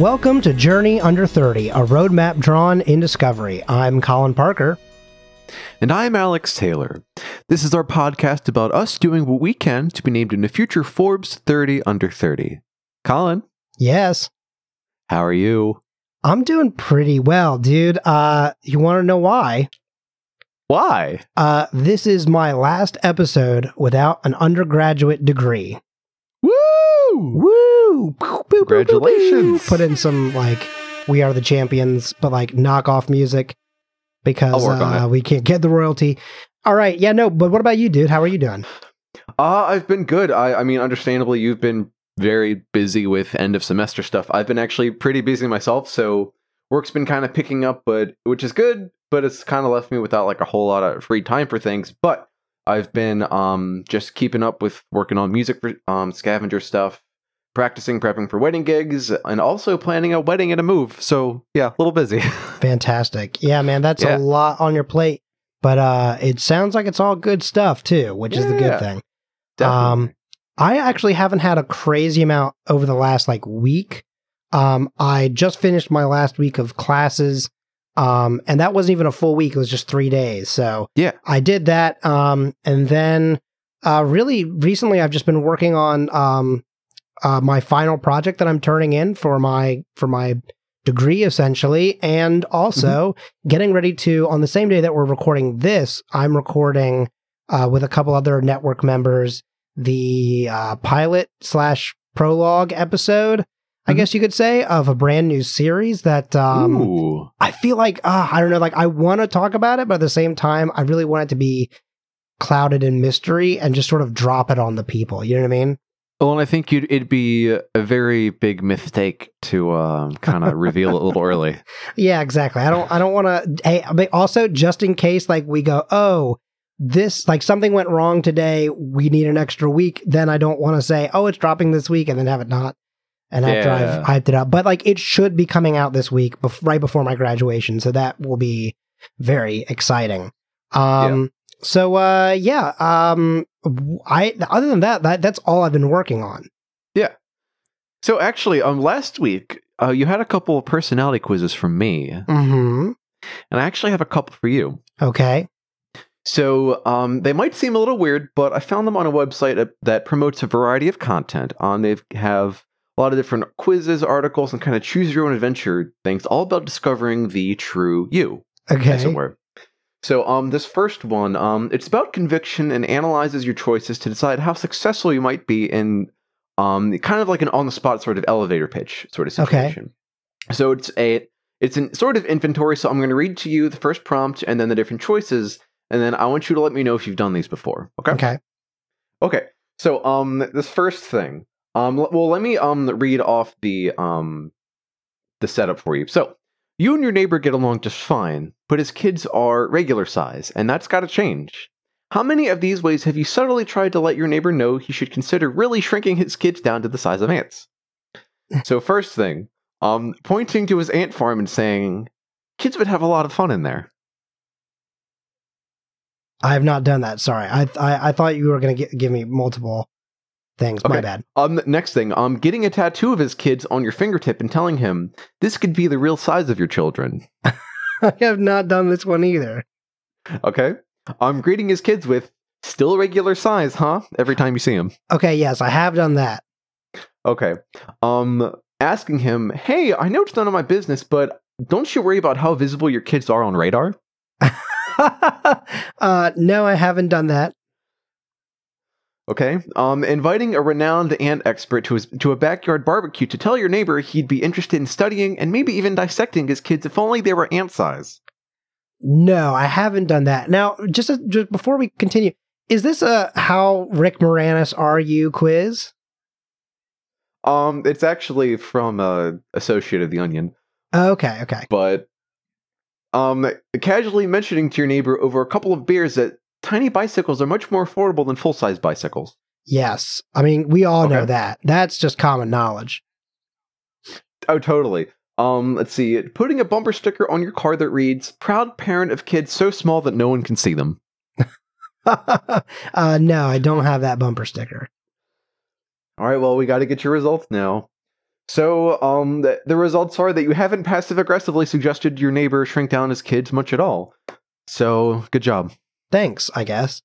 Welcome to Journey Under 30, a roadmap drawn in discovery. I'm Colin Parker. And I'm Alex Taylor. This is our podcast about us doing what we can to be named in the future Forbes 30 Under 30. Colin, Yes, how are you? I'm doing pretty well, dude. Uh, you want to know why? Why? Uh, this is my last episode without an undergraduate degree. Woo! Congratulations. Put in some like "We Are the Champions," but like knockoff music because I'll work on uh, we can't get the royalty. All right, yeah, no, but what about you, dude? How are you doing? Uh, I've been good. I, I mean, understandably, you've been very busy with end of semester stuff. I've been actually pretty busy myself, so work's been kind of picking up, but which is good, but it's kind of left me without like a whole lot of free time for things. But I've been um just keeping up with working on music for um scavenger stuff, practicing prepping for wedding gigs, and also planning a wedding and a move. So yeah, a little busy. Fantastic. Yeah, man, that's Yeah. a lot on your plate. But uh it sounds like it's all good stuff too, which is the good Yeah. thing. Definitely. Um I actually haven't had a crazy amount over the last like week. Um I just finished my last week of classes. Um and that wasn't even a full week, it was just 3 days. So Yeah. I did that um and then uh really recently I've just been working on um uh my final project that I'm turning in for my for my degree essentially and also getting ready to on the same day that we're recording this i'm recording uh, with a couple other network members the uh, pilot slash prologue episode i Mhm. guess you could say of a brand new series that um, Ooh. i feel like uh, i don't know like i want to talk about it but at the same time i really want it to be clouded in mystery and just sort of drop it on the people you know what i mean Well, and I think you'd, it'd be a very big mistake to um, kind of reveal it a little early. Yeah, exactly. I don't I don't want to hey, but also just in case like we go, "Oh, this like something went wrong today, we need an extra week." Then I don't want to say, "Oh, it's dropping this week," and then have it not. And after Yeah. I've hyped it up, but like it should be coming out this week, bef- right before my graduation, so that will be very exciting. Um, so uh, yeah, um, I other than that, that that's all I've been working on. Yeah. So actually, um, last week uh, you had a couple of personality quizzes from me, Hmm. and I actually have a couple for you. Okay. So um, they might seem a little weird, but I found them on a website uh, that promotes a variety of content. On they have a lot of different quizzes, articles, and kind of choose your own adventure things, all about discovering the true you. as it Okay. were. So, um, this first one, um, it's about conviction and analyzes your choices to decide how successful you might be in, um, kind of like an on-the-spot sort of elevator pitch sort of situation. Okay. So it's a, it's an sort of inventory. So I'm going to read to you the first prompt and then the different choices, and then I want you to let me know if you've done these before. Okay. Okay. Okay. So, um, this first thing, um, well, let me um read off the um the setup for you. So, you and your neighbor get along just fine, but his kids are regular size, and that's got to change. How many of these ways have you subtly tried to let your neighbor know he should consider really shrinking his kids down to the size of ants? so, first thing, um, pointing to his ant farm and saying, "Kids would have a lot of fun in there." I have not done that. Sorry. I I, I thought you were going to give me multiple things. My bad. Um, next thing, um, getting a tattoo of his kids on your fingertip and telling him this could be the real size of your children. I have not done this one either. Okay. I'm um, greeting his kids with still regular size, huh? Every time you see him. Okay, yes, I have done that. Okay. Um, asking him, hey, I know it's none of my business, but don't you worry about how visible your kids are on radar? uh, no, I haven't done that. Okay. Um, inviting a renowned ant expert to his to a backyard barbecue to tell your neighbor he'd be interested in studying and maybe even dissecting his kids if only they were ant size. No, I haven't done that. Now, just, just before we continue, is this a how Rick Moranis are you quiz? Um, it's actually from uh, Associate of the Onion, Okay, okay. but um, casually mentioning to your neighbor over a couple of beers that tiny bicycles are much more affordable than full size bicycles. Yes. I mean, we all know that. That's just common knowledge. Oh, totally. Um, let's see. Putting a bumper sticker on your car that reads "Proud parent of kids so small that no one can see them." uh, no, I don't have that bumper sticker. All right, well, we got to get your results now. So, um, the, the results are that you haven't passive aggressively suggested your neighbor shrink down his kids much at all. So, good job. Thanks, I guess.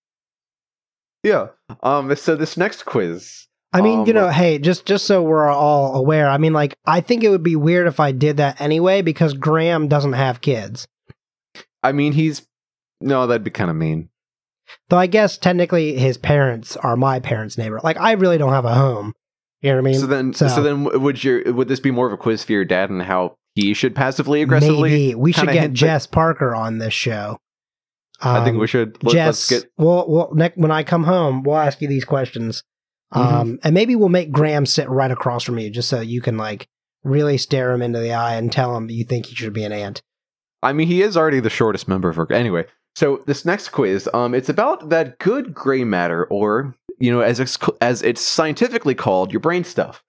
Yeah. Um. So this next quiz. I mean, you Um, know, hey, just just so we're all aware, I mean, like, I think it would be weird if I did that anyway because Graham doesn't have kids. I mean, he's no, that'd be kind of mean. Though I guess technically his parents are my parents' neighbor. Like, I really don't have a home. You know what I mean? so then, so, so- then, would your would this be more of a quiz for your dad and how he should passively aggressively? Maybe we should get hint that- Jess Parker on this show. I think Um, we should. Let, Jess, let's get. well, well, next when I come home, we'll ask you these questions, Mhm. um, and maybe we'll make Graham sit right across from you, just so you can like really stare him into the eye and tell him that you think he should be an ant. I mean, he is already the shortest member of our. Anyway, so this next quiz, um, it's about that good gray matter, or you know, as it's, as it's scientifically called, your brain stuff.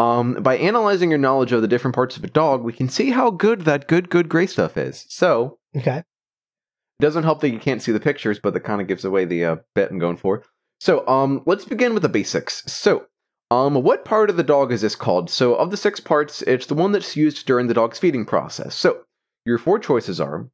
Um, by analyzing your knowledge of the different parts of a dog, we can see how good that good good gray stuff is. So Okay. Doesn't help that you can't see the pictures, but that kind of gives away the uh, bet I'm going for. So, um, let's begin with the basics. So, um, what part of the dog is this called? So, of the six parts, it's the one that's used during the dog's feeding process. So, your four choices are,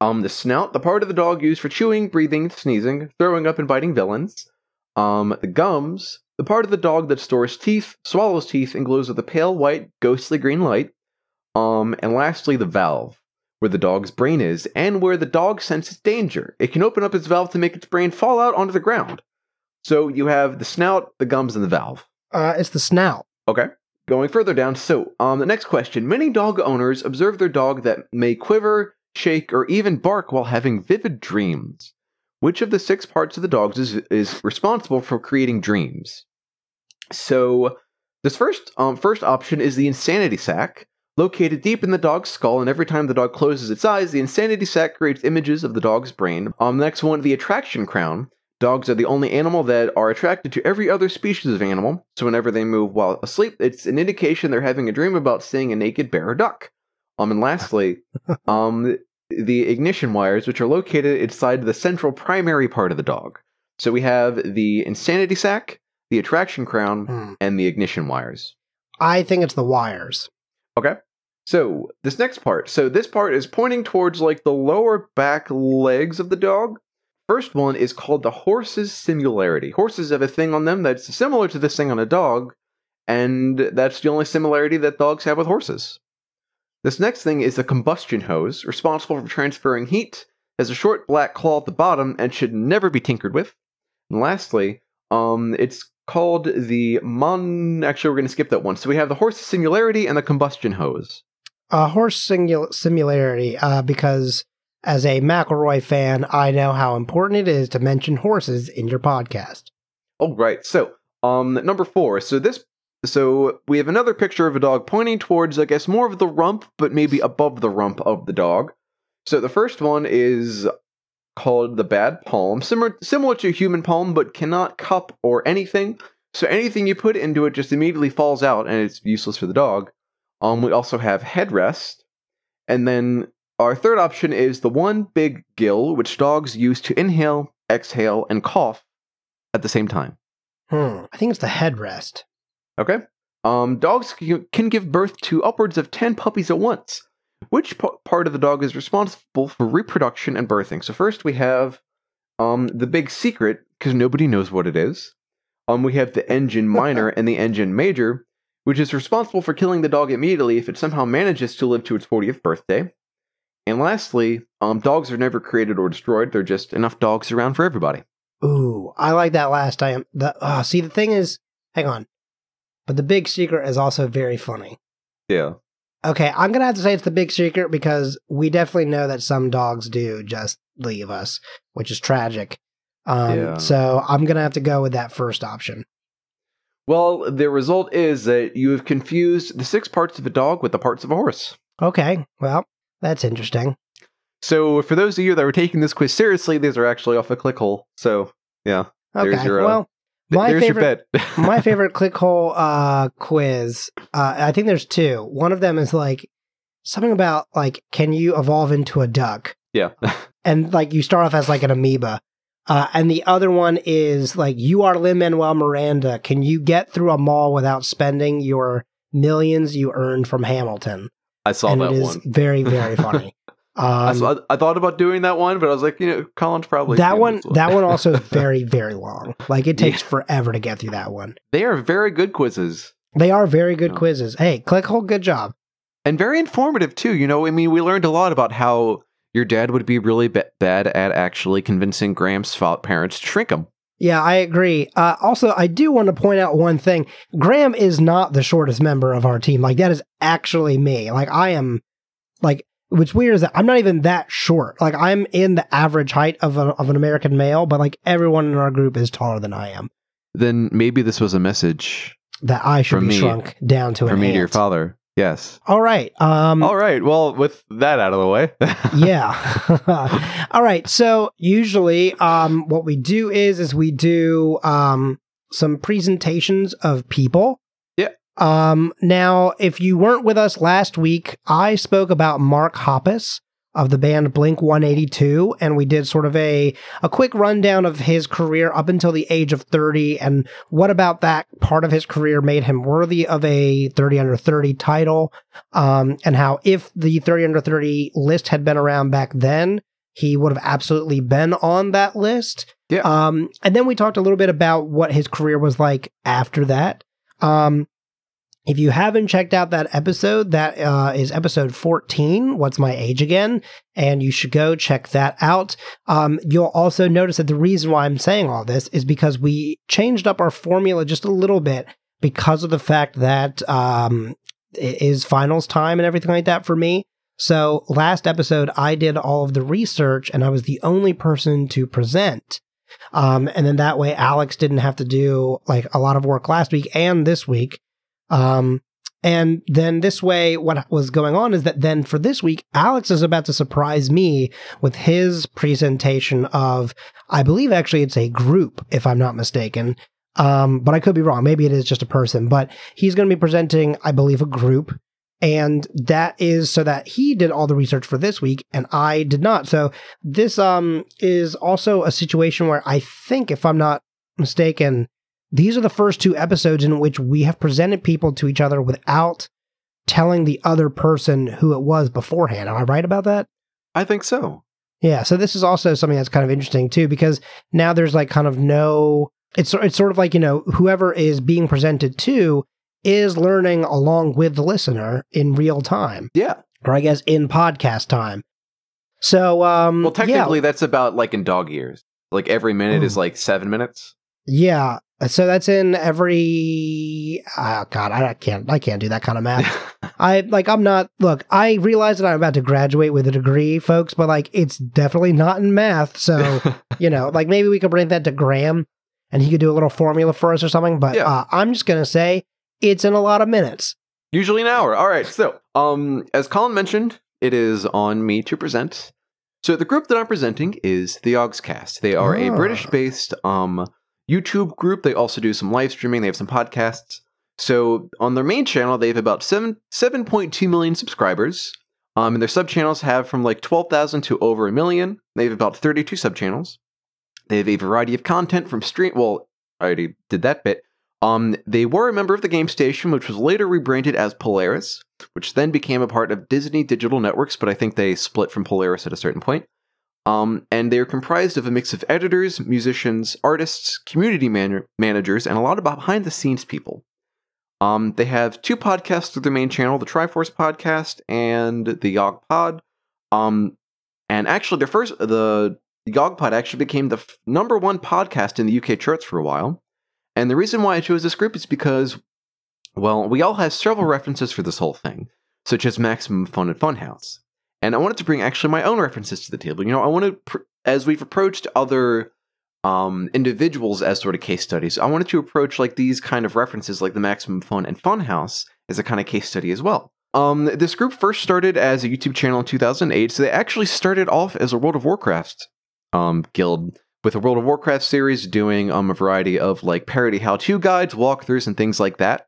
um, the snout, the part of the dog used for chewing, breathing, sneezing, throwing up, and biting villains. Um, the gums, the part of the dog that stores teeth, swallows teeth, and glows with a pale white, ghostly green light. Um, and lastly, the valve where the dog's brain is, and where the dog senses danger. It can open up its valve to make its brain fall out onto the ground. So you have the snout, the gums, and the valve. Uh, it's the snout. Okay. Going further down, so um, the next question: Many dog owners observe their dog that may quiver, shake, or even bark while having vivid dreams. Which of the six parts of the dogs is is responsible for creating dreams? So, this first um, first option is the insanity sac, located deep in the dog's skull, and every time the dog closes its eyes, the insanity sac creates images of the dog's brain. Um, the next one, the attraction crown. Dogs are the only animal that are attracted to every other species of animal, so whenever they move while asleep, it's an indication they're having a dream about seeing a naked bear or duck. Um, and lastly, um, the ignition wires, which are located inside the central primary part of the dog. So we have the insanity sac, the attraction crown, Hmm. and the ignition wires. I think it's the wires. Okay. So this next part. So this part is pointing towards like the lower back legs of the dog. First one is called the horse's similarity. Horses have a thing on them that's similar to this thing on a dog, and that's the only similarity that dogs have with horses. This next thing is the combustion hose, responsible for transferring heat, has a short black claw at the bottom and should never be tinkered with. And lastly, um, it's called the mon. Actually, we're going to skip that one. So we have the horse singularity and the combustion hose. Uh, horse singul- similarity, uh, because as a McElroy fan, I know how important it is to mention horses in your podcast. Oh, right. So, um, number four. So this, so we have another picture of a dog pointing towards, I guess, more of the rump, but maybe above the rump of the dog. So the first one is called the bad palm, similar similar to human palm, but cannot cup or anything. So anything you put into it just immediately falls out, and it's useless for the dog. Um, we also have headrest, and then our third option is the one big gill, which dogs use to inhale, exhale, and cough at the same time. Hmm. I think it's the headrest. Okay. Um, dogs can give birth to upwards of 10 puppies at once. Which p- part of the dog is responsible for reproduction and birthing? So, first we have um, the big secret, because nobody knows what it is. Um, we have the engine minor and the engine major, which is responsible for killing the dog immediately if it somehow manages to live to its 40th birthday. And lastly, um, dogs are never created or destroyed. They're just enough dogs around for everybody. Ooh, I like that last time. The uh, see, the thing is, hang on, but the big secret is also very funny. Yeah. Okay, I'm gonna have to say it's the big secret because we definitely know that some dogs do just leave us, which is tragic. Um, Yeah. So I'm gonna have to go with that first option. Well, the result is that you have confused the six parts of a dog with the parts of a horse. Okay, well, that's interesting. So, for those of you that were taking this quiz seriously, these are actually off a Clickhole. So, yeah, Okay, your, uh, well, My there's favorite- my favorite clickhole uh, quiz. Uh, I think there's two. One of them is like something about like, can you evolve into a duck? yeah. and like you start off as like an amoeba. Uh, and the other one is like you are Lin Manuel Miranda. Can you get through a mall without spending your millions you earned from Hamilton. I saw and that it is one. very, very funny. I, Um, saw, I thought about doing that one, but I was like, you know, Colin's probably that seen one, that one also is very, very long. Like it takes forever to get through that one. They are very good quizzes They are very good Yeah. quizzes. Hey, Clickhole, good job. and very informative too. You know, I mean, we learned a lot about how your dad would be really ba- bad at actually convincing Graham's parents to shrink him. Yeah, I agree. Uh, also, I do want to point out one thing. Graham is not the shortest member of our team. Like that is actually me. Like I am, like what's weird is that I'm not even that short. Like I'm in the average height of a, of an American male, but like everyone in our group is taller than I am. Then maybe this was a message That I should be me- shrunk down to for an me to your father. Yes. All right. Um, All right. Well, with that out of the way. yeah. All right. So usually, um, what we do is is we do um some presentations of people. Um. Now, if you weren't with us last week, I spoke about Mark Hoppus of the band Blink 182, and we did sort of a a quick rundown of his career up until the age of 30, and what about that part of his career made him worthy of a 30 under 30 title um, and how if the 30 under 30 list had been around back then, he would have absolutely been on that list. Yeah. Um, and then we talked a little bit about what his career was like after that. Um, if you haven't checked out that episode, that uh, is episode 14, What's My Age Again? And you should go check that out. Um, you'll also notice that the reason why I'm saying all this is because we changed up our formula just a little bit because of the fact that um, it is finals time and everything like that for me. So last episode, I did all of the research and I was the only person to present. Um, and then that way, Alex didn't have to do like a lot of work last week and this week. Um, and then this way, what was going on is that then for this week, Alex is about to surprise me with his presentation of, I believe actually it's a group, if I'm not mistaken. Um, but I could be wrong. Maybe it is just a person, but he's going to be presenting, I believe, a group. And that is so that he did all the research for this week and I did not. So this, um, is also a situation where I think, if I'm not mistaken, these are the first two episodes in which we have presented people to each other without telling the other person who it was beforehand. Am I right about that? I think so. Yeah, so this is also something that's kind of interesting too because now there's like kind of no it's it's sort of like, you know, whoever is being presented to is learning along with the listener in real time Yeah. or I guess in podcast time. So um Well, yeah, technically, that's about like in dog years. Like every minute is like seven minutes. yeah. So that's in every oh god, I can't I can't do that kind of math. I like I'm not look, I realize that I'm about to graduate with a degree, folks, but like it's definitely not in math. So, you know, like maybe we could bring that to Graham and he could do a little formula for us or something, but Yeah. uh, I'm just going to say it's in a lot of minutes. Usually an hour. All right. So, um, as Colin mentioned, it is on me to present. So the group that I'm presenting is the Yogscast. They are a Ah. British-based um YouTube group. They also do some live streaming. They have some podcasts. So on their main channel, they have about seven seven point two million subscribers. Um, and their sub channels have from like twelve thousand to over a million. They have about thirty two sub channels. They have a variety of content from stream. Well, I already did that bit. Um, they were a member of the Game Station, which was later rebranded as Polaris, which then became a part of Disney Digital Networks, but I think they split from Polaris at a certain point. Um, and they are comprised of a mix of editors, musicians, artists, community man- managers, and a lot of behind the scenes people. Um, they have two podcasts through their main channel, the Triforce podcast and the Yog Pod. Um, and actually, their first the Yog Pod actually became the f- number one podcast in the UK charts for a while. And the reason why I chose this group is because, well, we all have several references for this whole thing, such as Maximum Fun and Funhouse. And I wanted to bring actually my own references to the table. You know, I want to, as we've approached other um, individuals as sort of case studies, I wanted to approach like these kind of references, like the Maximum Fun and Funhouse, as a kind of case study as well. Um, this group first started as a YouTube channel in 2008, so they actually started off as a World of Warcraft um, guild with a World of Warcraft series doing um, a variety of like parody how-to guides, walkthroughs, and things like that.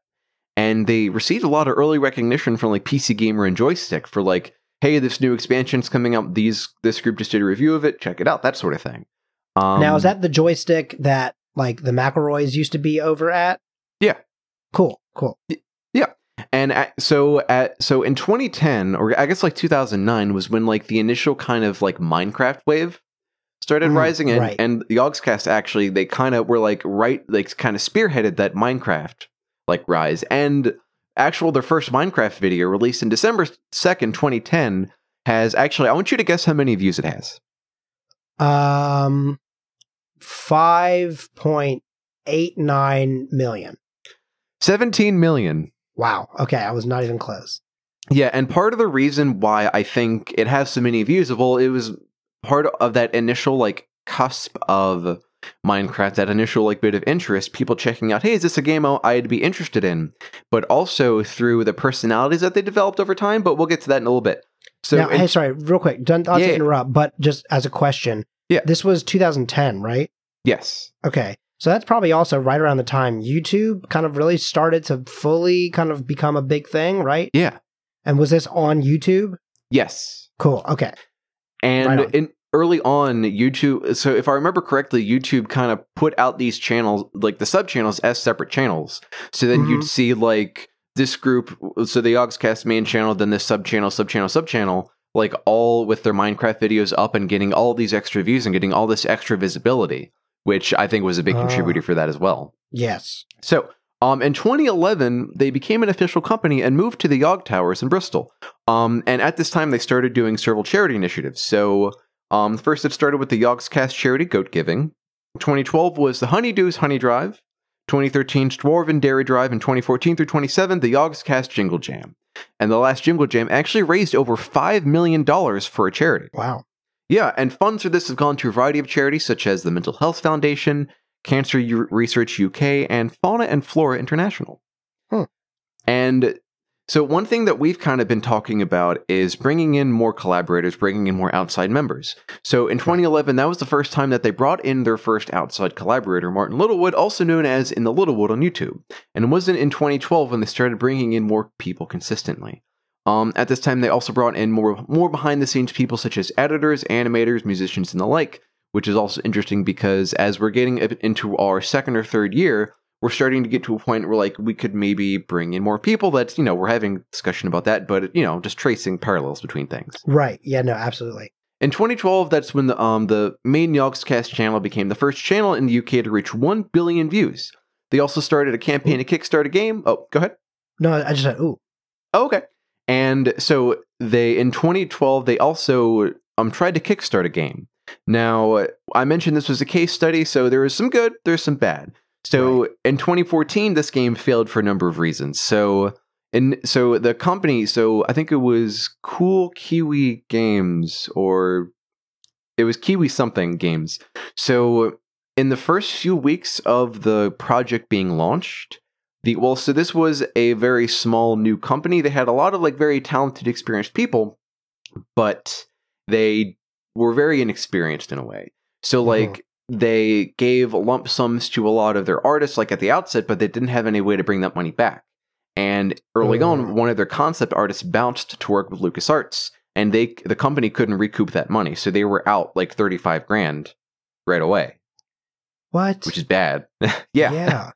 And they received a lot of early recognition from like PC Gamer and Joystick for like, hey, this new expansion's coming out. These this group just did a review of it. Check it out. That sort of thing. Um, now, is that the joystick that like the McElroys used to be over at? Yeah. Cool, cool. Yeah. And at, so at so in 2010 or I guess like 2009 was when like the initial kind of like Minecraft wave started Mm, rising and right. and the Yogscast actually they kind of were like right like kind of spearheaded that Minecraft like rise and actual their first Minecraft video released in December 2nd 2010 has actually I want you to guess how many views it has. Um, five point eight nine million. 17 million. Wow. Okay, I was not even close. Yeah, and part of the reason why I think it has so many views, well, it was part of that initial like cusp of Minecraft, that initial like bit of interest, people checking out, hey, is this a game I'd be interested in? But also through the personalities that they developed over time. But we'll get to that in a little bit. So now, in- hey, sorry, real quick. Don't, Yeah, to interrupt, but just as a question. Yeah. This was 2010, right? yes, Okay. So that's probably also right around the time YouTube kind of really started to fully kind of become a big thing, right? yeah, And was this on YouTube? yes, Cool. Okay. and Right in early on YouTube. So if I remember correctly, YouTube kind of put out these channels, like the sub channels, as separate channels. So then you'd Mhm. see like this group, so the Yogscast main channel, then this sub channel, sub channel, sub channel, like all with their Minecraft videos up and getting all these extra views and getting all this extra visibility, which I think was a big Ah. contributor for that as well. Yes. So, um, in 2011, they became an official company and moved to the Yog Towers in Bristol. Um, and at this time, they started doing several charity initiatives. So, um, first, it started with the Yogscast charity Goat Giving. 2012 was the Honeydews Honey Drive. 2013, Dwarven Dairy Drive. And 2014 through 27, the Yogscast Jingle Jam. And the last Jingle Jam actually raised over $5 million for a charity. Wow. Yeah, and funds for this have gone to a variety of charities such as the Mental Health Foundation, Cancer U- Research UK, and Fauna and Flora International. Hmm. And so, one thing that we've kind of been talking about is bringing in more collaborators, bringing in more outside members. So, in 2011, that was the first time that they brought in their first outside collaborator, Martin Littlewood, also known as In the Littlewood on YouTube. And it wasn't in 2012 when they started bringing in more people consistently. Um, at this time, they also brought in more more behind the scenes people such as editors, animators, musicians, and the like, which is also interesting because as we're getting into our second or third year, we're starting to get to a point where like we could maybe bring in more people. That you know we're having discussion about that, but you know just tracing parallels between things. Right. Yeah, no, absolutely. In 2012, that's when the um the main Yogscast channel became the first channel in the UK to reach 1 billion views. They also started a campaign to kickstart a game. Oh, go ahead. No, I just said, ooh. Oh, okay. And so they in 2012 they also um tried to kickstart a game. Now I mentioned this was a case study, so there is some good, there's some bad. So in 2014 this game failed for a number of reasons. So and so the company, so I think it was Cool Kiwi Games or it was Kiwi something games. So in the first few weeks of the project being launched, the well, so this was a very small new company. They had a lot of like very talented, experienced people, but they were very inexperienced in a way. So mm-hmm. like they gave lump sums to a lot of their artists like at the outset, but they didn't have any way to bring that money back. And early Mm. on, one of their concept artists bounced to work with LucasArts, and they the company couldn't recoup that money, so they were out like thirty five grand right away, What? which is bad. yeah. Yeah.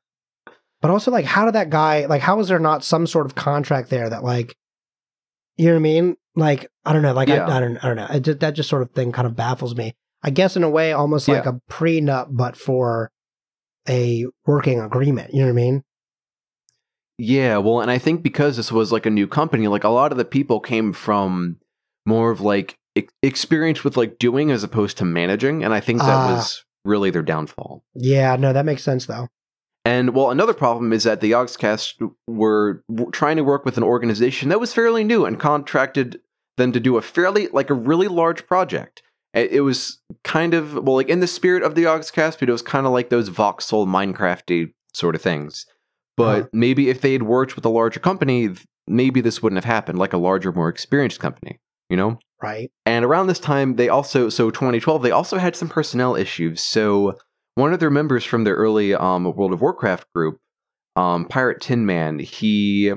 But also, like, how did that guy, like, how was there not some sort of contract there that, like, you know what I mean? Like, I don't know. Like, Yeah. I, I don't, I don't know. Just, that just sort of thing kind of baffles me. I guess in a way, almost like Yeah. a prenup, but for a working agreement. You know what I mean? Yeah, well, and I think because this was like a new company, like a lot of the people came from more of like ex- experience with like doing as opposed to managing, and I think that Ah. was really their downfall. Yeah. No, that makes sense though. And well, another problem is that the Yogscast were w- trying to work with an organization that was fairly new and contracted them to do a fairly like a really large project. It it was kind of well, like in the spirit of the Yogscast, but it was kind of like those voxel Minecrafty sort of things. But Huh. maybe if they had worked with a larger company, maybe this wouldn't have happened, like a larger, more experienced company, you know? Right. And around this time, they also, so 2012, they also had some personnel issues. So one of their members from their early um, World of Warcraft group, um, Pirate Tin Man, he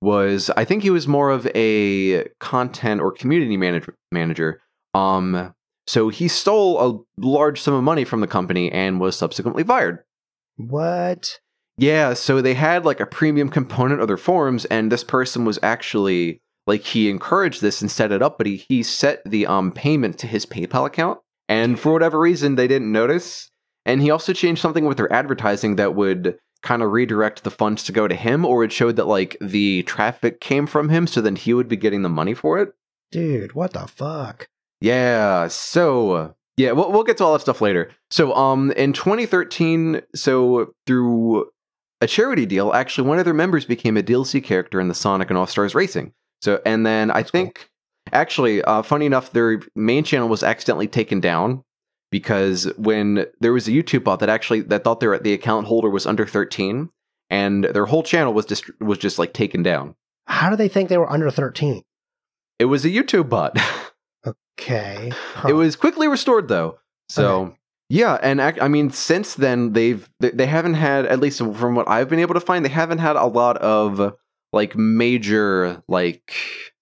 was, I think he was more of a content or community manage- manager. Um, so he stole a large sum of money from the company and was subsequently fired. What? Yeah, so they had like a premium component of their forums, and this person was actually like he encouraged this and set it up, but he he set the um payment to his PayPal account, and for whatever reason they didn't notice. And he also changed something with their advertising that would kind of redirect the funds to go to him, or it showed that like the traffic came from him, so then he would be getting the money for it. Dude, what the fuck? Yeah, so yeah, we'll, we'll get to all that stuff later. So, um, in 2013, so through a charity deal, actually, one of their members became a DLC character in the Sonic and All Stars Racing. So, and then I think, actually, uh, funny enough, their main channel was accidentally taken down because when there was a YouTube bot that actually that thought their the account holder was under 13, and their whole channel was just was just like taken down. How do they think they were under 13? It was a YouTube bot. Okay. Huh. It was quickly restored though. So Okay. yeah, and ac- I mean since then they've they- they haven't had at least from what I've been able to find they haven't had a lot of like major like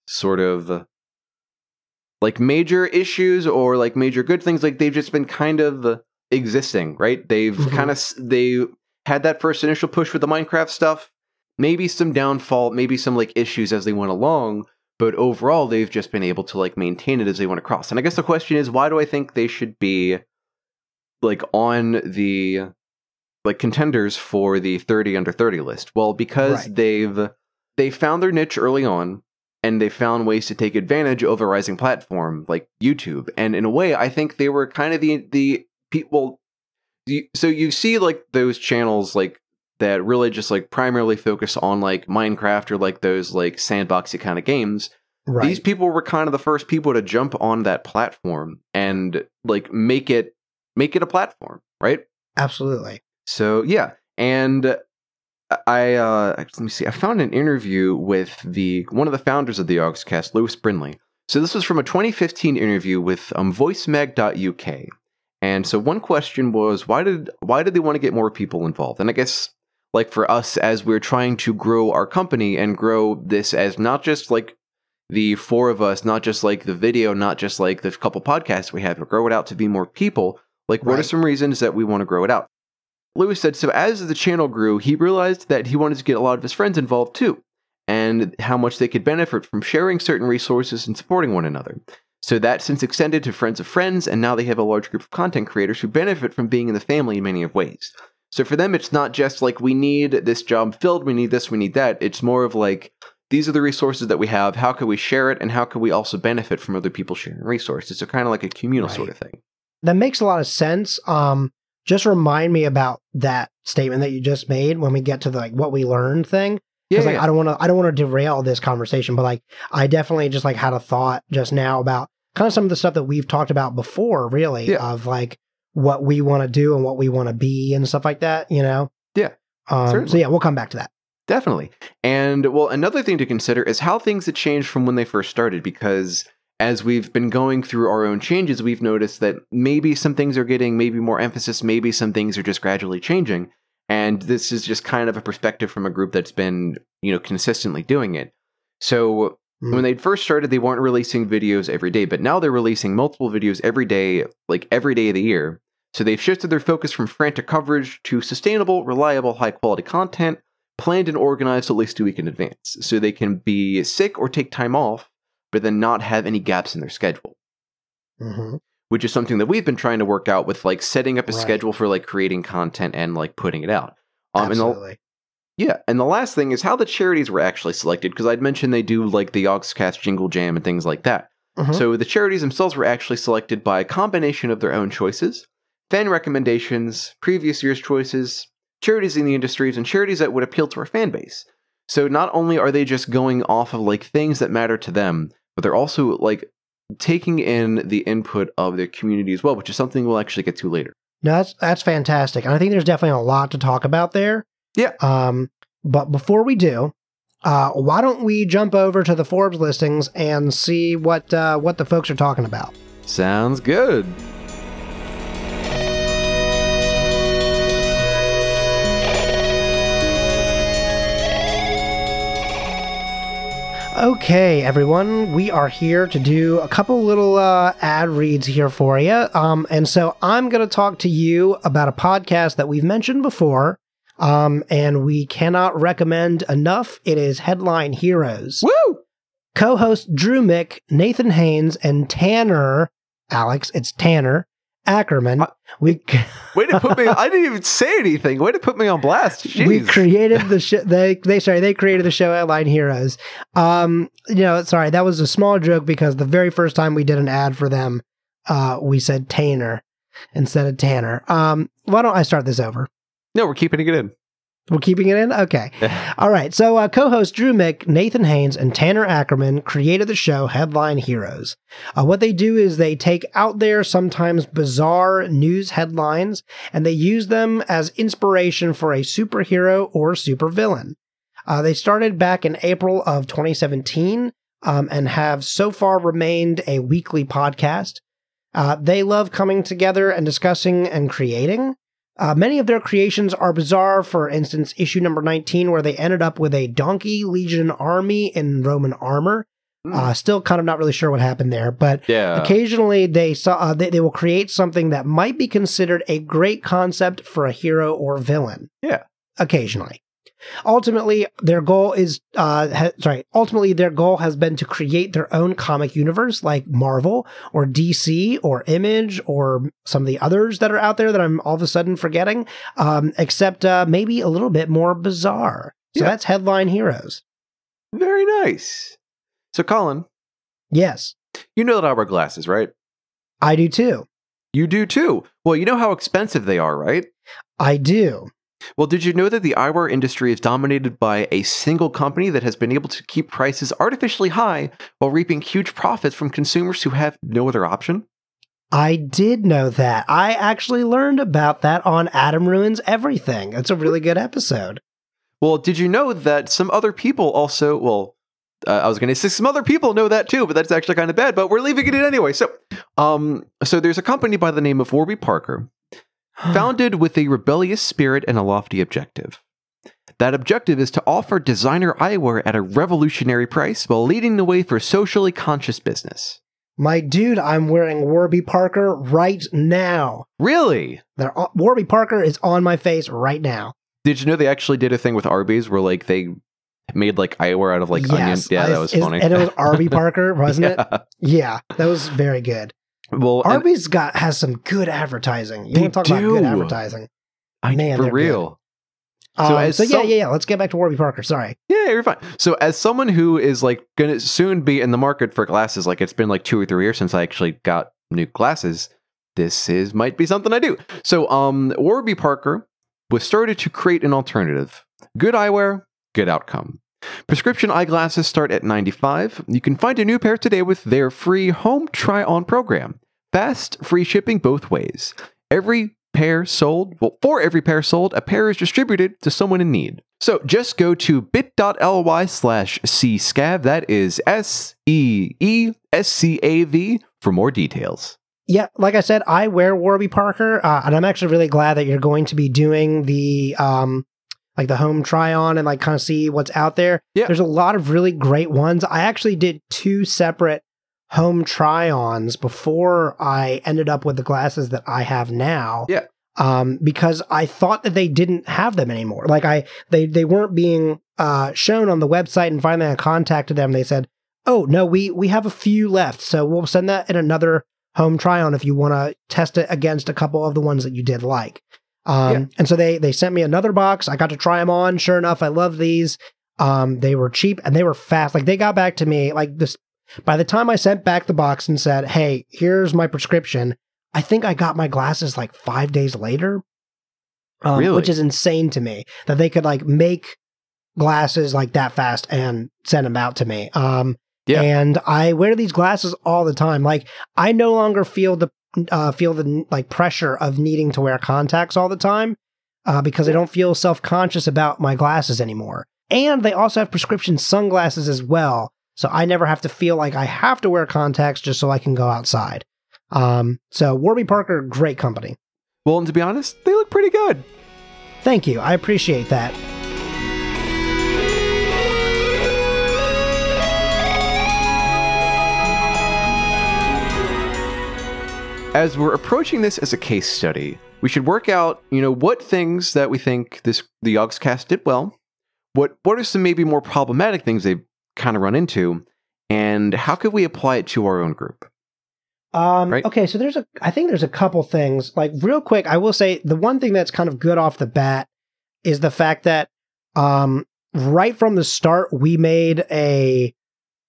sort of like major issues or like major good things like they've just been kind of existing, right? They've Mhm. kind of they had that first initial push with the Minecraft stuff, maybe some downfall, maybe some like issues as they went along, but overall they've just been able to like maintain it as they went across. And I guess the question is why do I think they should be like on the like contenders for the 30 under 30 list? Well, because Right. they've they found their niche early on and they found ways to take advantage of a rising platform like YouTube. And in a way, I think they were kind of the the people so you see like those channels like that really just like primarily focus on like Minecraft or like those like sandboxy kind of games. right. These people were kind of the first people to jump on that platform and like make it make it a platform, right? Absolutely. So yeah, and I uh, let me see. I found an interview with the one of the founders of the Yogscast, Lewis Brindley. So this was from a 2015 interview with um, VoiceMag.uk. And so one question was why did why did they want to get more people involved? And I guess like for us as we're trying to grow our company and grow this as not just like the four of us, not just like the video, not just like the couple podcasts we have, but grow it out to be more people. Like, what are some reasons that we want to grow it out? Lewis said, so as the channel grew, he realized that he wanted to get a lot of his friends involved too, and how much they could benefit from sharing certain resources and supporting one another. So that since extended to friends of friends, and now they have a large group of content creators who benefit from being in the family in many of ways. So for them, it's not just like we need this job filled, we need this, we need that. It's more of like these are the resources that we have. How can we share it, and how can we also benefit from other people sharing resources? So kind of like a communal Right. sort of thing. That makes a lot of sense. Um, just remind me about that statement that you just made when we get to the like what we learned thing. Yeah, Because like yeah. I don't want to I don't want to derail this conversation, but like I definitely just like had a thought just now about kind of some of the stuff that we've talked about before, really, Yeah. of like what we want to do and what we want to be and stuff like that, you know? Yeah, Um, so yeah, we'll come back to that. Definitely. And well, another thing to consider is how things had changed from when they first started because as we've been going through our own changes, we've noticed that maybe some things are getting maybe more emphasis, maybe some things are just gradually changing. And this is just kind of a perspective from a group that's been, you know, consistently doing it. So Mm. when they first started, they weren't releasing videos every day, but now they're releasing multiple videos every day, like every day of the year. So they've shifted their focus from frantic coverage to sustainable, reliable, high quality content, planned and organized at least a week in advance. So they can be sick or take time off, but then not have any gaps in their schedule. Mhm. Which is something that we've been trying to work out with like setting up a Right. schedule for like creating content and like putting it out. Um, Absolutely. Yeah, and the last thing is how the charities were actually selected because I'd mentioned they do like the Yogscast Jingle Jam and things like that. Mhm. So the charities themselves were actually selected by a combination of their own choices, fan recommendations, previous year's choices, charities in the industries, and charities that would appeal to our fan base. So not only are they just going off of like things that matter to them, but they're also like taking in the input of their community as well, which is something we'll actually get to later. No, that's that's fantastic. And I think there's definitely a lot to talk about there. Yeah. Um, but before we do, uh, why don't we jump over to the Forbes listings and see what uh, what the folks are talking about? Sounds good. Okay, everyone, we are here to do a couple little uh, ad reads here for you. Um, and so I'm going to talk to you about a podcast that we've mentioned before. Um, and we cannot recommend enough. It is Headline Heroes. Woo! Co host Drew Mick, Nathan Haynes, and Tanner, Alex, it's Tanner Ackerman. We Way to put me. I didn't even say anything. Way to put me on blast. Jeez. we created the show. They they sorry they created the show Headline Heroes. Um, you know, sorry that was a small joke because the very first time we did an ad for them, uh, we said Tanner instead of Tanner. Um, why don't I start this over? No, we're keeping it in. We're keeping it in? Okay. All right. So, uh, co host Drew Mick, Nathan Haynes, and Tanner Ackerman created the show Headline Heroes. Uh, what they do is they take out there sometimes bizarre news headlines and they use them as inspiration for a superhero or supervillain. Uh, they started back in April of 2017 um, and have so far remained a weekly podcast. Uh, they love coming together and discussing and creating. Uh, many of their creations are bizarre. For instance, issue number 19, where they ended up with a donkey legion army in Roman armor. Hmm. Uh, still kind of not really sure what happened there, but Yeah. occasionally they saw uh, they, they will create something that might be considered a great concept for a hero or villain. Yeah. Occasionally. Ultimately, their goal is uh ha- sorry, ultimately their goal has been to create their own comic universe like Marvel or DC or Image or some of the others that are out there that I'm all of a sudden forgetting, um except uh maybe a little bit more bizarre. So Yeah. that's headline heroes. Very nice. So, Colin, Yes, you know that I wear glasses, right? I do too. You do too. Well, you know how expensive they are, right? I do. Well, did you know that the eyewear industry is dominated by a single company that has been able to keep prices artificially high while reaping huge profits from consumers who have no other option? I did know that. I actually learned about that on Adam Ruins Everything. It's a really good episode. Well, did you know that some other people also, well, uh, I was going to say some other people know that too, but that's actually kind of bad, but we're leaving it in anyway. So, um, so there's a company by the name of Warby Parker, founded with a rebellious spirit and a lofty objective. That objective is to offer designer eyewear at a revolutionary price while leading the way for socially conscious business. My dude, I'm wearing Warby Parker right now. Really? They're, uh, Warby Parker is on my face right now. Did you know they actually did a thing with Arby's where like they made like eyewear out of like onion? Yeah, I- that was is- funny. And it was Arby Parker, wasn't it? Yeah. Yeah, that was very good. Well, and Arby's got has some good advertising. You want to talk about good advertising? I man, for real. Um, So so, as yeah, some- yeah, yeah. Let's get back to Warby Parker. Sorry. Yeah, you're fine. So, as someone who is like gonna soon be in the market for glasses, like it's been like two or three years since I actually got new glasses. This is might be something I do. So, um, Warby Parker was started to create an alternative. Good eyewear, good outcome. Prescription eyeglasses start at 95. You can find a new pair today with their free home try on program. Fast, free shipping both ways. Every pair sold, well, for every pair sold, a pair is distributed to someone in need. So just go to bit.ly slash cscav, that is S E E S C A V, for more details. Yeah, like I said, I wear Warby Parker, uh, and I'm actually really glad that you're going to be doing the um, like the home try on and like kind of see what's out there. Yeah. there's a lot of really great ones. I actually did two separate home try ons before I ended up with the glasses that I have now. Yeah. Um, because I thought that they didn't have them anymore. Like I, they they weren't being uh, shown on the website, and finally I contacted them. They said, "Oh no, we we have a few left, so we'll send that in another home try on if you want to test it against a couple of the ones that you did like." Um, Yeah. and so they they sent me another box. I got to try them on. Sure enough, I love these. Um, they were cheap and they were fast. Like they got back to me like this. By the time I sent back the box and said, "Hey, here's my prescription," I think I got my glasses like five days later. Um, Really? Which is insane to me that they could like make glasses like that fast and send them out to me. Um, Yeah. And I wear these glasses all the time. Like I no longer feel the uh, feel the like pressure of needing to wear contacts all the time uh, because I don't feel self conscious about my glasses anymore. And they also have prescription sunglasses as well, so I never have to feel like I have to wear contacts just so I can go outside. Um, so Warby Parker, great company. Well, and to be honest, they look pretty good. Thank you. I appreciate that. As we're approaching this as a case study, we should work out, you know, what things that we think this the Yogscast did well. What what are some maybe more problematic things they've kind of run into, and how could we apply it to our own group? Um, Right. Okay, so there's a, I think there's a couple things. Like real quick, I will say the one thing that's kind of good off the bat is the fact that, um, right from the start we made a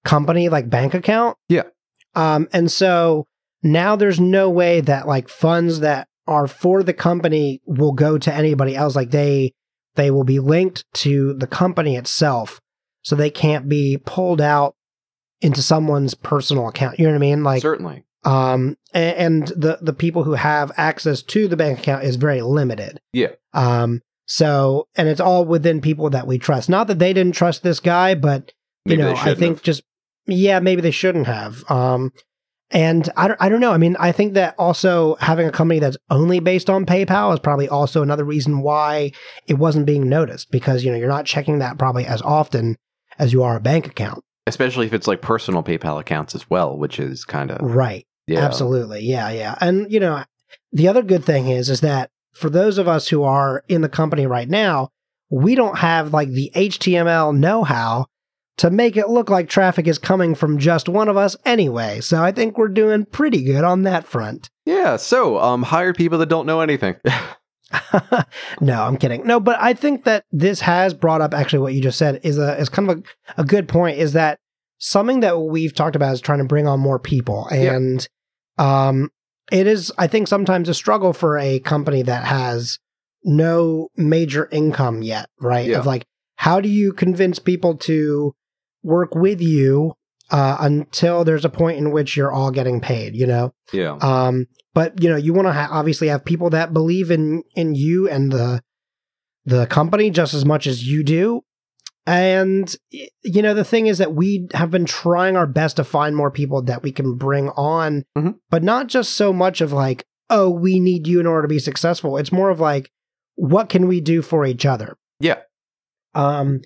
company like bank account. Yeah. Um, and so now there's no way that like funds that are for the company will go to anybody else. Like they they will be linked to the company itself, so they can't be pulled out into someone's personal account. You know what I mean? Like Certainly. um a- and, the the people who have access to the bank account is very limited Yeah. um so and it's all within people that we trust not that they didn't trust this guy but you Maybe know i think have. just yeah maybe they shouldn't have um and I don't, I don't know. I mean, I think that also having a company that's only based on PayPal is probably also another reason why it wasn't being noticed because, you know, you're not checking that probably as often as you are a bank account. especially if it's like personal PayPal accounts as well, which is kind of Right. yeah, Absolutely. Yeah, yeah. And you know, the other good thing is is that for those of us who are in the company right now, we don't have like the HTML know-how to make it look like traffic is coming from just one of us anyway. So I think we're doing pretty good on that front. yeah. So, um, hire people that don't know anything. no, I'm kidding. No, but I think that this has brought up actually what you just said is a is kind of a, a good point is that something that we've talked about is trying to bring on more people Yeah. and um it is I think sometimes a struggle for a company that has no major income yet, right? Yeah. Of like how do you convince people to work with you uh, until there's a point in which you're all getting paid, you know? yeah, Um, but you know, you want to ha- obviously have people that believe in in you and the the company just as much as you do. And you know, the thing is that we have been trying our best to find more people that we can bring on, Mhm. but not just so much of like, oh, we need you in order to be successful. It's more of like, what can we do for each other? yeah, Um,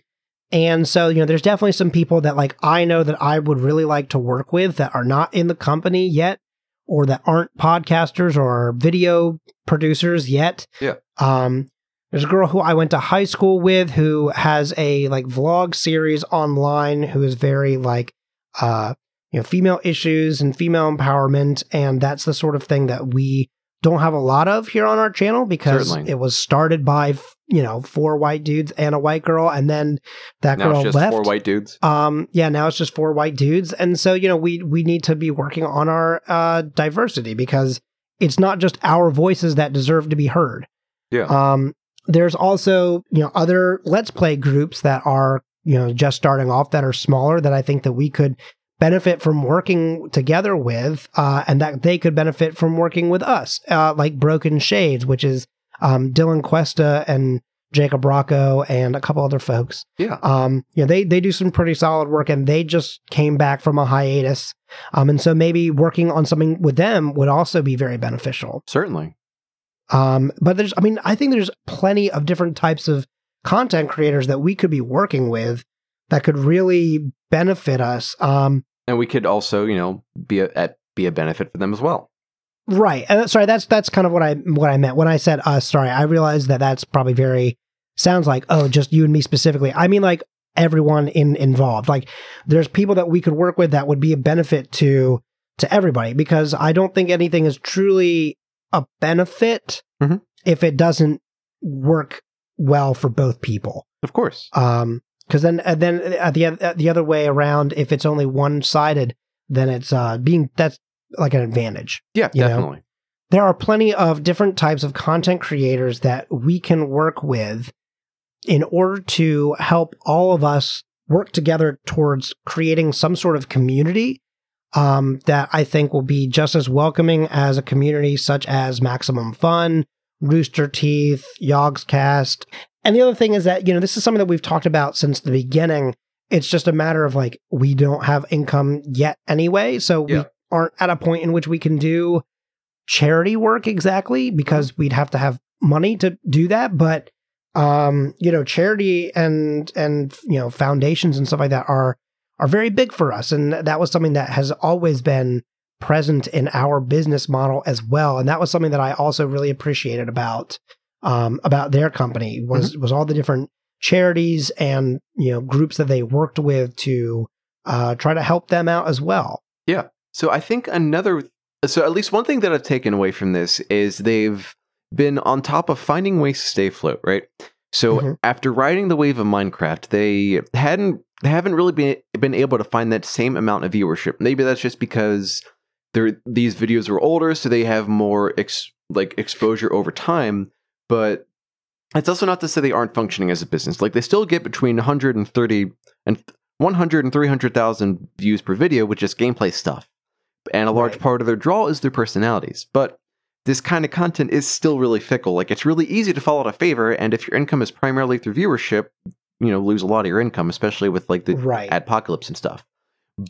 and so, you know, there's definitely some people that like I know that I would really like to work with that are not in the company yet or that aren't podcasters or video producers yet. Yeah. Um, there's a girl who I went to high school with who has a like vlog series online who is very like uh you know female issues and female empowerment and that's the sort of thing that we don't have a lot of here on our channel because Certainly. it was started by you know four white dudes and a white girl and then that now girl left four white dudes. um yeah now it's just four white dudes and so you know we we need to be working on our uh diversity because it's not just our voices that deserve to be heard Yeah. um there's also you know other let's play groups that are you know just starting off that are smaller that i think that we could benefit from working together with uh and that they could benefit from working with us uh like broken shades which is um dylan cuesta and jacob rocco and a couple other folks. Yeah, um you know they they do some pretty solid work and they just came back from a hiatus. Um and so maybe working on something with them would also be very beneficial. Certainly. um but there's i mean i think there's plenty of different types of content creators that we could be working with that could really benefit us um And we could also, you know, be a at, be a benefit for them as well. right uh, sorry that's that's kind of what i what i meant when i said us sorry i realized that that's probably very sounds like oh just you and me specifically i mean like everyone in involved like there's people that we could work with that would be a benefit to to everybody because i don't think anything is truly a benefit Mhm. if it doesn't work well for both people Of course. um because then and then at the at the other way around if it's only one sided then it's uh being that's like an advantage Yeah, you know, definitely. there are plenty of different types of content creators that we can work with in order to help all of us work together towards creating some sort of community um, that I think will be just as welcoming as a community such as Maximum Fun, Rooster Teeth, Yogscast. And the other thing is that, you know, this is something that we've talked about since the beginning. It's just a matter of like, we don't have income yet anyway. So Yeah. we aren't at a point in which we can do charity work exactly because we'd have to have money to do that. But, um, you know, charity and, and, you know, foundations and stuff like that are, are very big for us. And that was something that has always been present in our business model as well. And that was something that I also really appreciated about um, about their company was was all the different charities and you know groups that they worked with to uh, try to help them out as well. Yeah. So I think another, so at least one thing that I've taken away from this is they've been on top of finding ways to stay afloat, right? So Mhm. after riding the wave of Minecraft, they hadn't, they haven't really been been able to find that same amount of viewership. Maybe that's just because they're these videos are older, so they have more ex, like exposure over time. But it's also not to say they aren't functioning as a business. Like they still get between 130 and 100 and 300,000 views per video with just gameplay stuff. And a large Right. part of their draw is their personalities. But this kind of content is still really fickle. Like it's really easy to fall out of favor. And if your income is primarily through viewership, you know, lose a lot of your income, especially with like the right. apocalypse and stuff.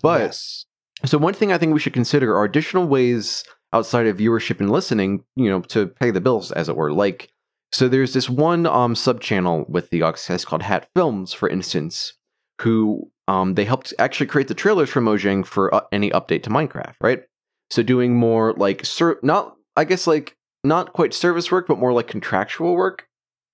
But yes. so one thing I think we should consider are additional ways outside of viewership and listening, you know, to pay the bills, as it were. Like, so there's this one um sub channel with the Yogscast called Hat Films, for instance, who um they helped actually create the trailers for Mojang for uh, any update to Minecraft, right? So doing more like ser- not I guess like not quite service work, but more like contractual work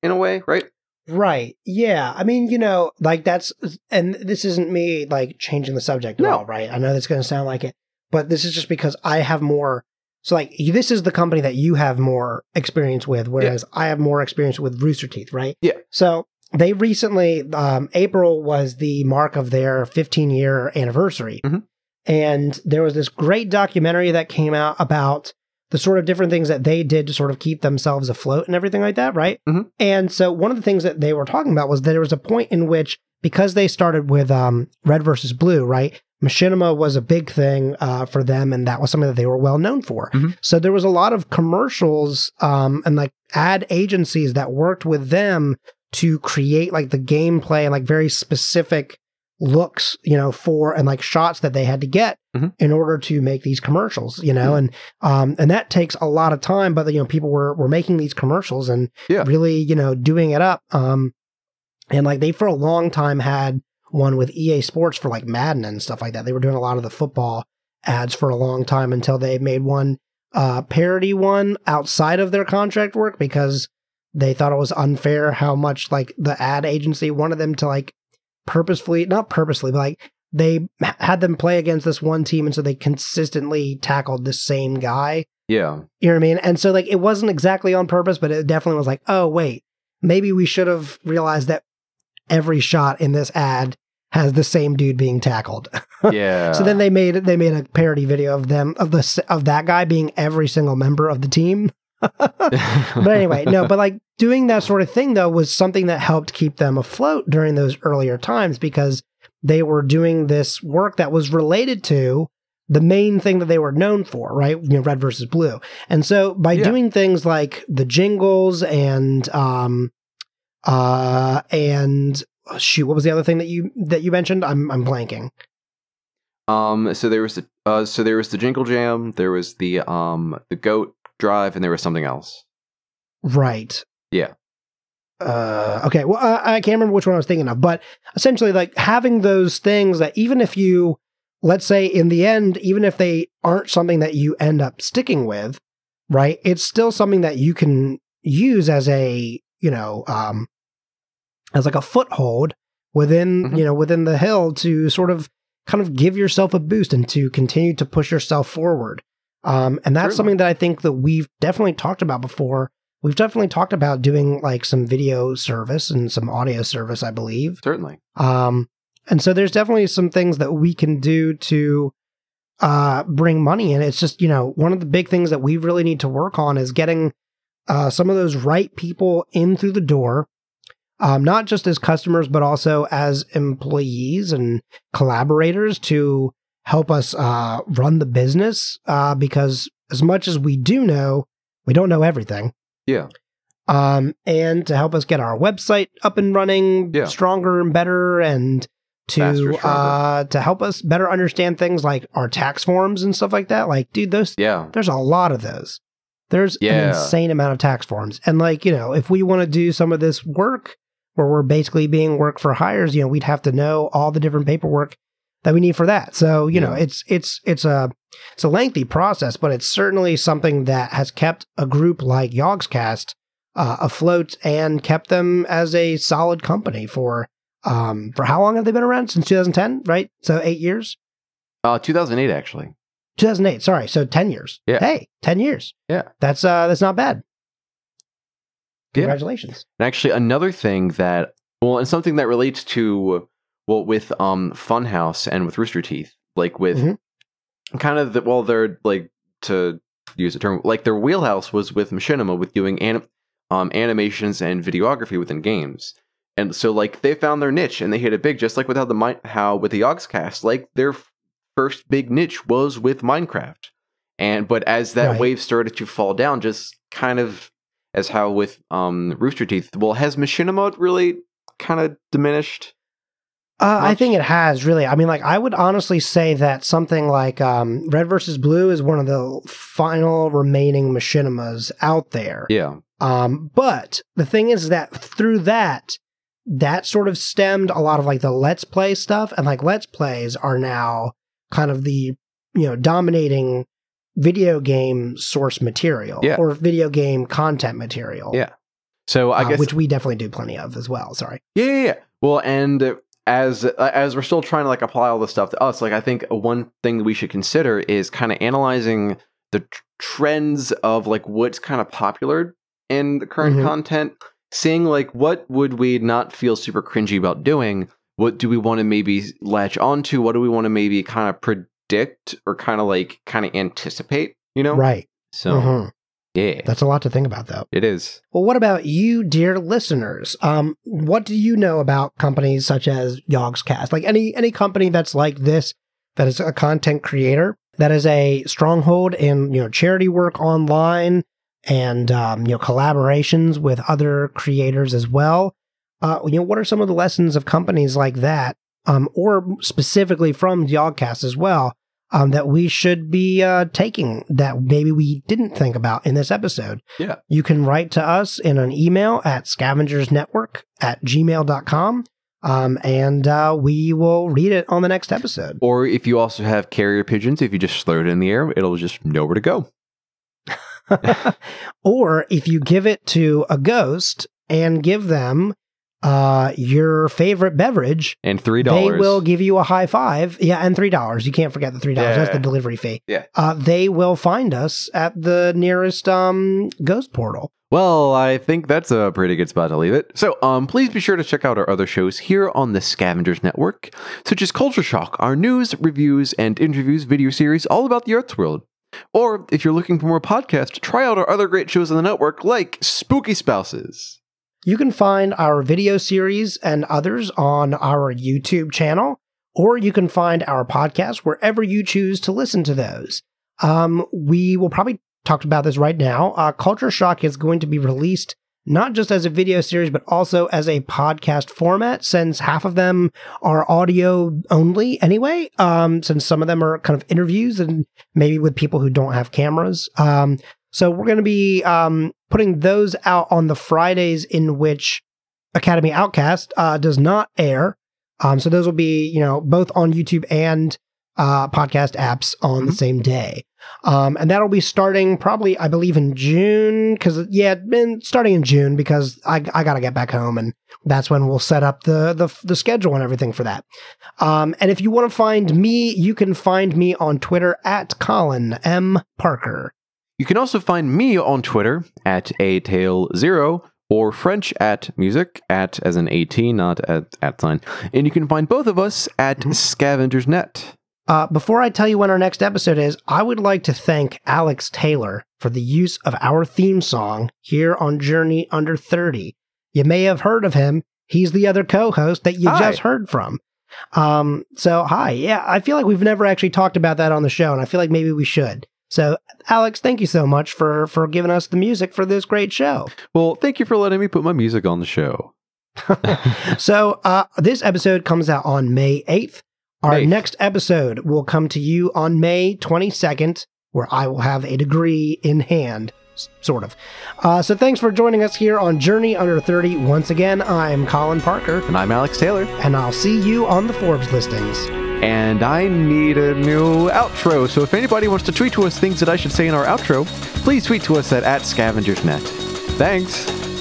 in a way, right? Right. Yeah. I mean, you know, like that's, and this isn't me like changing the subject at No. all, right? I know that's going to sound like it, but this is just because I have more. So, like, this is the company that you have more experience with, whereas I have more experience with Rooster Teeth, right? Yeah. So, they recently, um, April was the mark of their 15 year anniversary. Mhm. And there was this great documentary that came out about the sort of different things that they did to sort of keep themselves afloat and everything like that, right? And so one of the things that they were talking about was that there was a point in which because they started with um, red versus blue, right? Machinima was a big thing uh, for them, and that was something that they were well known for. Mhm. So there was a lot of commercials um, and like ad agencies that worked with them to create like the gameplay and like very specific looks, you know, for and like shots that they had to get Mhm. in order to make these commercials, you know, and um, and that takes a lot of time. But you know, people were were making these commercials and Yeah. really, you know, doing it up. Um, and like they for a long time had one with EA Sports for like Madden and stuff like that. They were doing a lot of the football ads for a long time until they made one uh, parody one outside of their contract work because they thought it was unfair how much like the ad agency wanted them to like purposefully, not purposely, but like they had them play against this one team, and so they consistently tackled the same guy. Yeah. You know what I mean? And so like it wasn't exactly on purpose, but it definitely was like, oh wait, maybe we should have realized that every shot in this ad has the same dude being tackled. Yeah. so then they made they made a parody video of them of the of that guy being every single member of the team. but anyway, no, but like doing that sort of thing though was something that helped keep them afloat during those earlier times because they were doing this work that was related to the main thing that they were known for, right? You know, red versus blue. And so by Yeah. doing things like the jingles and um uh and oh, shoot, what was the other thing that you that you mentioned? I'm I'm blanking. Um. So there was the uh. So there was the Jingle Jam. There was the um the Goat Drive, and there was something else. Right. Yeah. Uh, okay. Well, I, I can't remember which one I was thinking of, but essentially, like having those things that even if you, let's say, in the end, even if they aren't something that you end up sticking with, right? It's still something that you can use as a, you know, um, as like a foothold within, Mhm. you know, within the hill to sort of kind of give yourself a boost and to continue to push yourself forward. Um, and that's Certainly. something that I think that we've definitely talked about before. We've definitely talked about doing like some video service and some audio service, I believe. Certainly. Um, and so there's definitely some things that we can do to uh, bring money in. It's just, you know, one of the big things that we really need to work on is getting uh, some of those right people in through the door, um, not just as customers, but also as employees and collaborators to help us uh, run the business. Uh, because as much as we do know, we don't know everything Yeah. um, and to help us get our website up and running Yeah. stronger and better, and to uh, to help us better understand things like our tax forms and stuff like that. Like, dude, those Yeah. there's a lot of those. There's an insane amount of tax forms, and like you know, if we want to do some of this work where we're basically being work for hires, you know, we'd have to know all the different paperwork that we need for that. So you know, it's it's it's a it's a lengthy process, but it's certainly something that has kept a group like Yogscast uh, afloat and kept them as a solid company for um for how long have they been around since 2010 right so eight years Uh, 2008 actually. 2008 sorry so 10 years Yeah. hey 10 years Yeah. that's uh that's not bad Yeah. congratulations And actually, another thing that well, and something that relates to well with um Funhaus and with Rooster Teeth, like with Mhm. kind of the, well, they're like to use a term like their wheelhouse was with Machinima with doing anim- um animations and videography within games. And so like they found their niche and they hit it big, just like with how the Mi- how with the Yogscast, like their first big niche was with Minecraft. And but as that Right. wave started to fall down, just kind of as how with um Rooster Teeth, well, has Machinima really kind of diminished? Uh, I think it has really. I mean, like I would honestly say that something like um, Red versus Blue is one of the final remaining machinimas out there. Yeah, Um, but the thing is that through that, that sort of stemmed a lot of like the Let's Play stuff, and like Let's Plays are now kind of the you know dominating video game source material Yeah. or video game content material. Yeah. So I uh, guess which we definitely do plenty of as well. Sorry. Yeah, yeah, yeah. Well, and as as we're still trying to like apply all this stuff to us, like I think one thing that we should consider is kind of analyzing the tr- trends of like what's kind of popular in the current Mhm. content, seeing like what would we not feel super cringy about doing. What do we want to maybe latch onto? What do we want to maybe kind of predict or kind of like kind of anticipate? You know, Right. So Mhm. yeah, That's a lot to think about, though. it is. Well, what about you, dear listeners? Um, what do you know about companies such as Yogscast? Like any any company that's like this, that is a content creator, that is a stronghold in you know charity work online and um, you know collaborations with other creators as well. Uh, you know, what are some of the lessons of companies like that, um, or specifically from Yogscast as well, um, that we should be uh, taking that maybe we didn't think about in this episode? Yeah. You can write to us in an email at scavengersnetwork at gmail.com. Um, and uh, we will read it on the next episode. Or if you also have carrier pigeons, if you just throw it in the air, it'll just know where to go. or if you give it to a ghost and give them uh, your favorite beverage, And three dollars. they will give you a high five. Yeah, and three dollars. You can't forget the three dollars. That's the delivery fee. Yeah. Uh, they will find us at the nearest um, ghost portal. Well, I think that's a pretty good spot to leave it. So, um, please be sure to check out our other shows here on the Scavengers Network, such as Culture Shock, our news, reviews, and interviews video series all about the arts world. Or if you're looking for more podcasts, try out our other great shows on the network, like Spooky Spouses. You can find our video series and others on our YouTube channel, or you can find our podcast wherever you choose to listen to those. Um, we will probably talk about this right now. Uh, Culture Shock is going to be released not just as a video series, but also as a podcast format, since half of them are audio only anyway. Um, since some of them are kind of interviews and maybe with people who don't have cameras. Um, so we're going to be um, putting those out on the Fridays in which Academy Outcast uh, does not air. Um, so those will be, you know, both on YouTube and uh, podcast apps on the Mhm. same day. Um, and that'll be starting probably, I believe, in June. Because yeah, been starting in June because I, I got to get back home, and that's when we'll set up the the, the schedule and everything for that. Um, and if you want to find me, you can find me on Twitter at Colin M Parker. You can also find me on Twitter at a tail zero or French at music at as an at not at at sign, and you can find both of us at Mhm. Scavengers Net. Uh, before I tell you when our next episode is, I would like to thank Alex Taylor for the use of our theme song here on Journey Under 30. You may have heard of him. He's the other co host that you Hi. just heard from. Um, so, hi. Yeah, I feel like we've never actually talked about that on the show, and I feel like maybe we should. So, Alex, thank you so much for, for giving us the music for this great show. Well, thank you for letting me put my music on the show. so uh, this episode comes out on May 8th. Our Eighth. next episode will come to you on May 22nd, where I will have a degree in hand, sort of. Uh, so thanks for joining us here on Journey Under 30. Once again, I'm Colin Parker, And I'm Alex Taylor. and I'll see you on the Forbes listings. And I need a new outro. So if anybody wants to tweet to us things that I should say in our outro, please tweet to us at, at scavengersnet. Thanks.